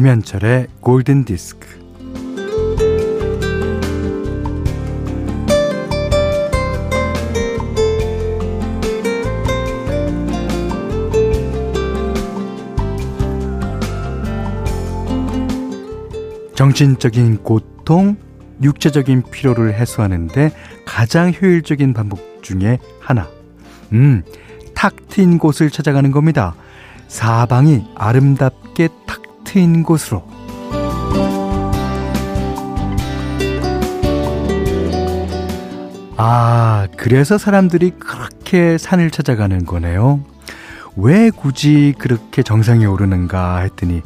김현철의 골든 디스크. 정신적인 고통, 육체적인 피로를 해소하는데 가장 효율적인 방법 중에 하나. 음, 탁 트인 곳을 찾아가는 겁니다. 사방이 아름답게 탁 트인 곳으로. 아, 그래서 사람들이 그렇게 산을 찾아가는 거네요. 왜 굳이 그렇게 정상에 오르는가 했더니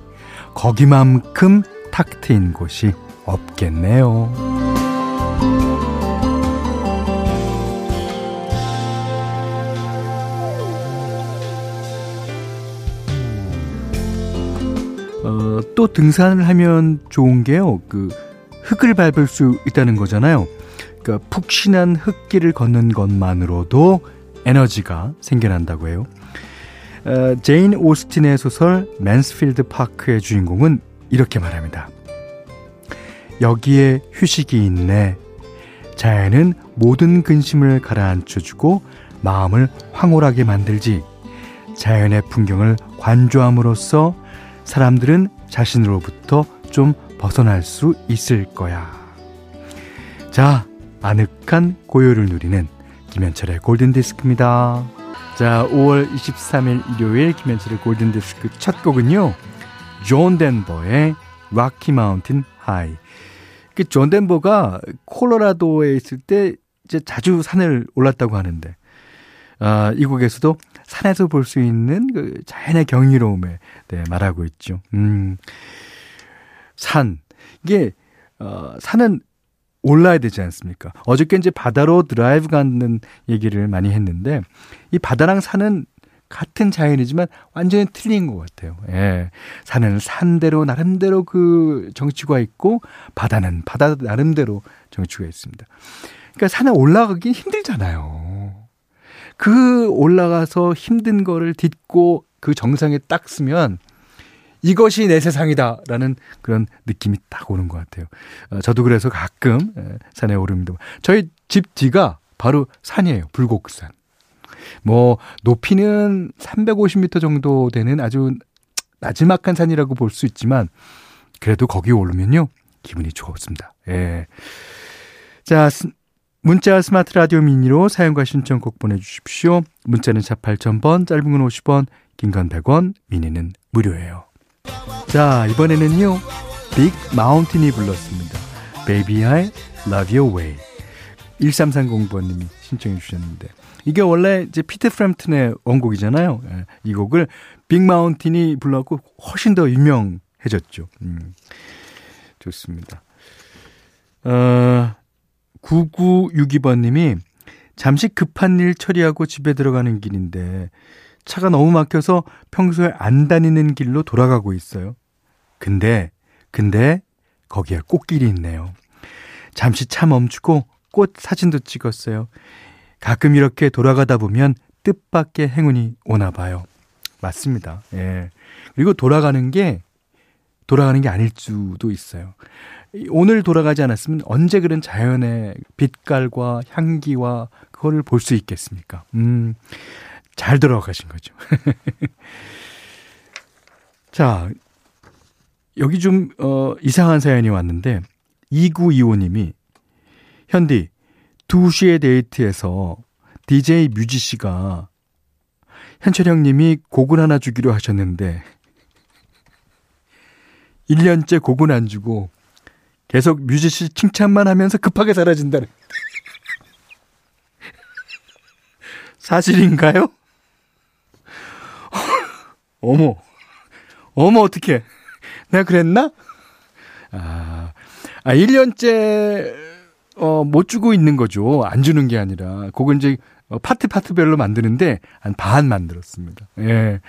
거기만큼 탁 트인 곳이 없겠네요. 어, 또 등산을 하면 좋은 게요. 그 흙을 밟을 수 있다는 거잖아요. 그러니까 푹신한 흙길을 걷는 것만으로도 에너지가 생겨난다고 해요. 어, 제인 오스틴의 소설 맨스필드 파크의 주인공은 이렇게 말합니다. 여기에 휴식이 있네. 자연은 모든 근심을 가라앉혀주고 마음을 황홀하게 만들지. 자연의 풍경을 관조함으로써 사람들은 자신으로부터 좀 벗어날 수 있을 거야. 자, 아늑한 고요를 누리는 김현철의 골든디스크입니다. 자, 5월 23일 일요일 김현철의 골든디스크 첫 곡은요. 존 덴버의 Rocky Mountain High. 그 존 덴버가 콜로라도에 있을 때 이제 자주 산을 올랐다고 하는데 아, 이 곡에서도 산에서 볼 수 있는 그 자연의 경이로움에 네, 말하고 있죠. 음. 산. 이게 어, 산은 올라야 되지 않습니까? 어저께 이제 바다로 드라이브 가는 얘기를 많이 했는데 이 바다랑 산은 같은 자연이지만 완전히 틀린 것 같아요. 예. 산은 산대로 나름대로 그 정치가 있고 바다는 바다 나름대로 정치가 있습니다. 그러니까 산에 올라가기 힘들잖아요. 그 올라가서 힘든 거를 딛고 그 정상에 딱 쓰면 이것이 내 세상이다라는 그런 느낌이 딱 오는 것 같아요. 어, 저도 그래서 가끔 예, 산에 오릅니다. 저희 집 뒤가 바로 산이에요. 불곡산. 뭐 높이는 350m 정도 되는 아주 나지막한 산이라고 볼 수 있지만 그래도 거기 오르면요 기분이 좋습니다. 예. 자 문자 스마트 라디오 미니로 사연과 신청곡 보내주십시오. 문자는 샵 8000번, 짧은 건 50원, 긴 건 100원, 미니는 무료예요. 자, 이번에는요, 빅 마운틴이 불렀습니다. Baby I Love Your Way. 1330번님이 신청해 주셨는데, 이게 원래 이제 피터 프램튼의 원곡이잖아요. 예, 이 곡을 빅 마운틴이 불렀고 훨씬 더 유명해졌죠. 음, 좋습니다. 어, 9962번님이 잠시 급한 일 처리하고 집에 들어가는 길인데 차가 너무 막혀서 평소에 안 다니는 길로 돌아가고 있어요. 근데, 근데 거기에 꽃길이 있네요. 잠시 차 멈추고 꽃 사진도 찍었어요. 가끔 이렇게 돌아가다 보면 뜻밖의 행운이 오나 봐요. 맞습니다. 예. 그리고 돌아가는 게 돌아가는 게 아닐 수도 있어요. 오늘 돌아가지 않았으면 언제 그런 자연의 빛깔과 향기와 그거를 볼 수 있겠습니까? 음, 잘 돌아가신 거죠. 자, 여기 좀, 어, 이상한 사연이 왔는데, 2925님이, 현디, 2시에 데이트에서 DJ 뮤지 씨가 현철 형님이 곡을 하나 주기로 하셨는데, 1년째 곡은 안 주고, 계속 뮤지 씨 칭찬만 하면서 급하게 사라진다는. 사실인가요? 어머, 어머, 어떡해. 내가 그랬나? 아, 아, 1년째, 어, 못 주고 있는 거죠. 안 주는 게 아니라. 그건 이제, 어, 파트 파트별로 만드는데, 한 반 만들었습니다. 예.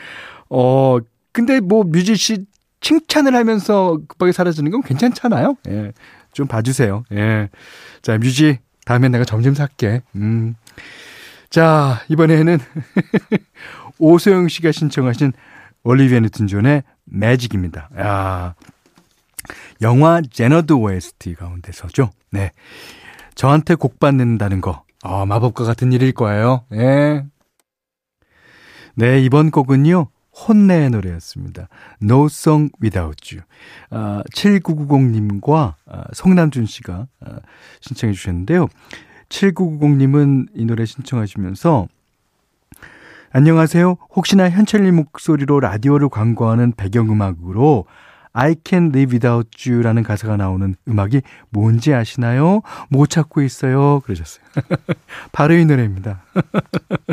어, 근데 뭐, 뮤지 씨 칭찬을 하면서 급하게 사라지는 건 괜찮잖아요. 예. 좀 봐주세요. 예. 자, 뮤지, 다음에 내가 점심 살게. 음. 자, 이번에는 오소영 씨가 신청하신 올리비아 뉴튼 존의 매직입니다. 야, 영화 제너드 OST 가운데서죠. 네. 저한테 곡 받는다는 거, 어, 마법과 같은 일일 거예요. 네. 네, 이번 곡은요. 혼내의 노래였습니다. No Song Without You. 아, 7990님과 아, 송남준 씨가 아, 신청해 주셨는데요. 7990님은 이 노래 신청하시면서 안녕하세요. 혹시나 현철님 목소리로 라디오를 광고하는 배경음악으로 I can live without you라는 가사가 나오는 음악이 뭔지 아시나요? 못 찾고 있어요. 그러셨어요. 바로 이 노래입니다.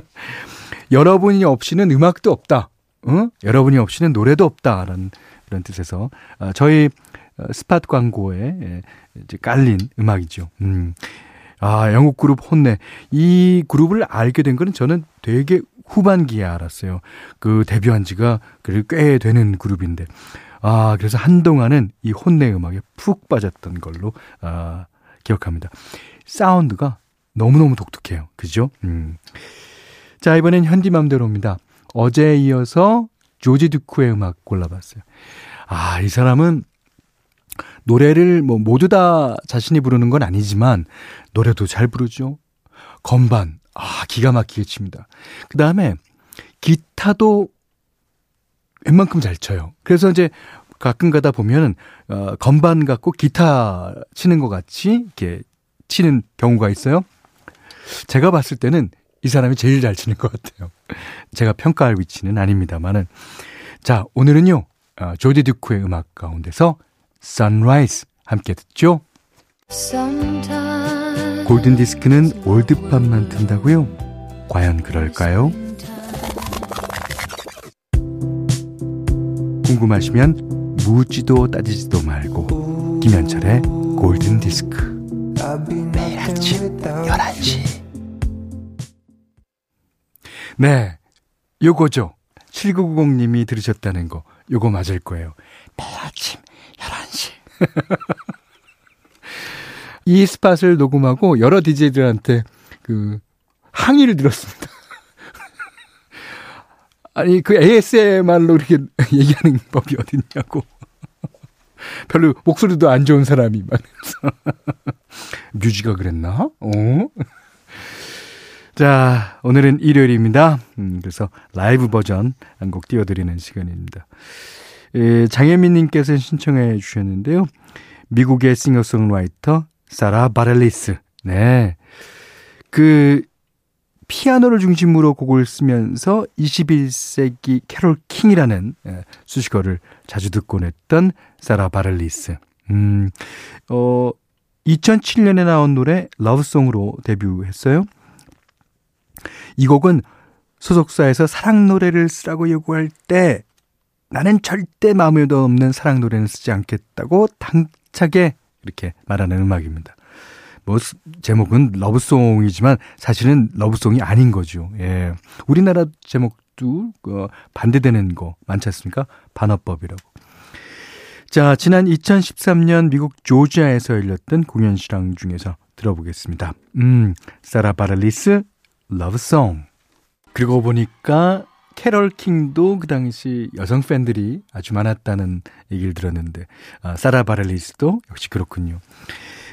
여러분이 없이는 음악도 없다. 어? 여러분이 없이는 노래도 없다라는 그런 뜻에서 아, 저희 어, 스팟 광고에 예, 이제 깔린 음악이죠. 음. 아, 영국 그룹 혼내. 이 그룹을 알게 된 거는 저는 되게 후반기에 알았어요. 그 데뷔한 지가 꽤 되는 그룹인데. 아, 그래서 한동안은 이 혼내 음악에 푹 빠졌던 걸로 아, 기억합니다. 사운드가 너무너무 독특해요. 그죠? 음. 자, 이번엔 현디맘대로입니다. 어제에 이어서 조지 듀크의 음악 골라봤어요. 아, 이 사람은 노래를 뭐 모두 다 자신이 부르는 건 아니지만 노래도 잘 부르죠. 건반, 아, 기가 막히게 칩니다. 그 다음에 기타도 웬만큼 잘 쳐요. 그래서 이제 가끔 가다 보면은, 어, 건반 갖고 기타 치는 것 같이 이렇게 치는 경우가 있어요. 제가 봤을 때는 이 사람이 제일 잘 치는 것 같아요. 제가 평가할 위치는 아닙니다만은. 자, 오늘은요, 어, 조디 듀크의 음악 가운데서 Sunrise 함께 듣죠. 골든 디스크는 올드팝만 튼다고요? 과연 그럴까요? 궁금하시면 묻지도 따지지도 말고 김현철의 골든 디스크 매일 아침 11시 네, 요거죠. 7990님이 들으셨다는 거. 요거 맞을 거예요. 매일 아침 11시. 이 스팟을 녹음하고 여러 DJ들한테 그 항의를 들었습니다. 아니, 그 ASMR로 이렇게 얘기하는 법이 어딨냐고. 별로 목소리도 안 좋은 사람이 말해서. 뮤지가 그랬나? 어? 자, 오늘은 일요일입니다. 음, 그래서 라이브 버전 한 곡 띄워드리는 시간입니다. 예, 장혜민 님께서 신청해 주셨는데요. 미국의 싱어송라이터 사라 바렐리스. 네. 그 피아노를 중심으로 곡을 쓰면서 21세기 캐롤 킹이라는 예, 수식어를 자주 듣곤 했던 사라 바렐리스. 음, 어, 2007년에 나온 노래 Love Song으로 데뷔했어요. 이 곡은 소속사에서 사랑 노래를 쓰라고 요구할 때 나는 절대 마음에도 없는 사랑 노래는 쓰지 않겠다고 당차게 이렇게 말하는 음악입니다. 뭐 제목은 Love Song이지만 사실은 love song이 아닌 거죠. 예. 우리나라 제목도 그 반대되는 거 많지 않습니까? 반어법이라고. 자, 지난 2013년 미국 조지아에서 열렸던 공연 실황 중에서 들어보겠습니다. 음, 사라 바렐리스 Love Song. 그리고 보니까 캐럴 킹도 그 당시 여성 팬들이 아주 많았다는 얘기를 들었는데 아, 사라 바렐리스도 역시 그렇군요.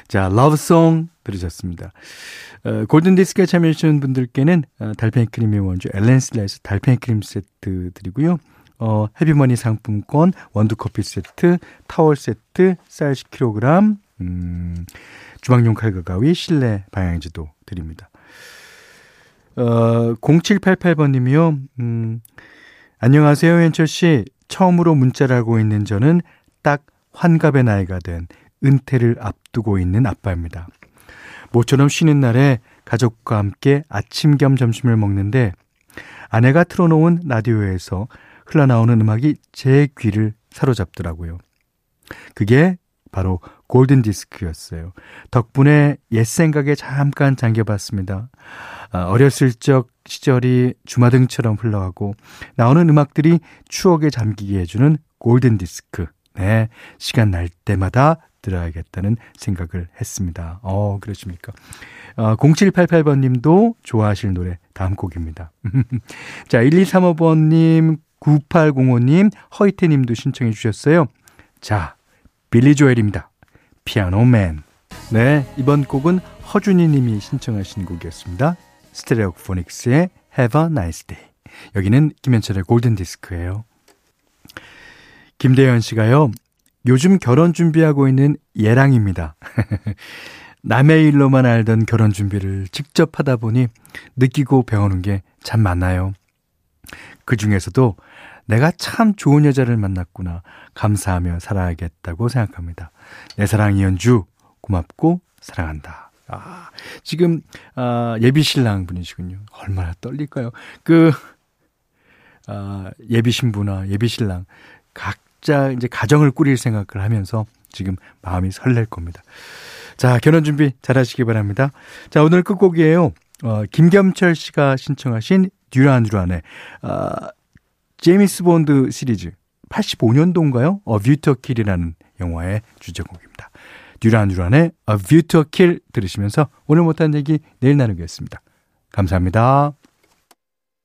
자, Love Song 들으셨습니다. 어, 골든디스크에 참여해주신 분들께는 어, 달팽이 크림의 원조 엘렌슬라에서 달팽이 크림 세트 드리고요. 어, 해피머니 상품권, 원두커피 세트, 타월 세트, 쌀 10kg, 음, 주방용 칼과 가위, 실내 방향지도 드립니다. 어, 0788번님이요. 음, 안녕하세요, 현철 씨. 처음으로 문자를 하고 있는 저는 딱 환갑의 나이가 된 은퇴를 앞두고 있는 아빠입니다. 모처럼 쉬는 날에 가족과 함께 아침 겸 점심을 먹는데 아내가 틀어놓은 라디오에서 흘러나오는 음악이 제 귀를 사로잡더라고요. 그게 바로 골든 디스크였어요. 덕분에 옛 생각에 잠깐 잠겨봤습니다. 아, 어렸을 적 시절이 주마등처럼 흘러가고 나오는 음악들이 추억에 잠기게 해주는 골든 디스크. 네, 시간 날 때마다 들어야겠다는 생각을 했습니다. 어, 그러십니까? 어, 0788번 님도 좋아하실 노래 다음 곡입니다. 자, 1235번 님, 9805 님, 허이태 님도 신청해 주셨어요. 자, 빌리 조엘입니다. 피아노맨. 네, 이번 곡은 허준이 님이 신청하신 곡이었습니다. 스테레오 포닉스의 Have a Nice Day. 여기는 김현철의 골든 디스크예요. 김대현 씨가요. 요즘 결혼 준비하고 있는 예랑입니다. 남의 일로만 알던 결혼 준비를 직접 하다 보니 느끼고 배우는 게 참 많아요. 그 중에서도 내가 참 좋은 여자를 만났구나 감사하며 살아야겠다고 생각합니다. 내 사랑 이현주 고맙고 사랑한다. 아, 지금 아, 예비 신랑 분이시군요. 얼마나 떨릴까요? 그 아, 예비 신부나 예비 신랑 각자 이제 가정을 꾸릴 생각을 하면서 지금 마음이 설렐 겁니다. 자, 결혼 준비 잘 하시기 바랍니다. 자, 오늘 끝곡이에요. 어, 김겸철 씨가 신청하신 듀란 듀란의 어, 제임스 본드 시리즈 85년도인가요? 어, View to a Kill이라는 영화의 주제곡입니다. 듀란 듀란의 A View to Kill 들으시면서 오늘 못한 얘기 내일 나누겠습니다. 감사합니다.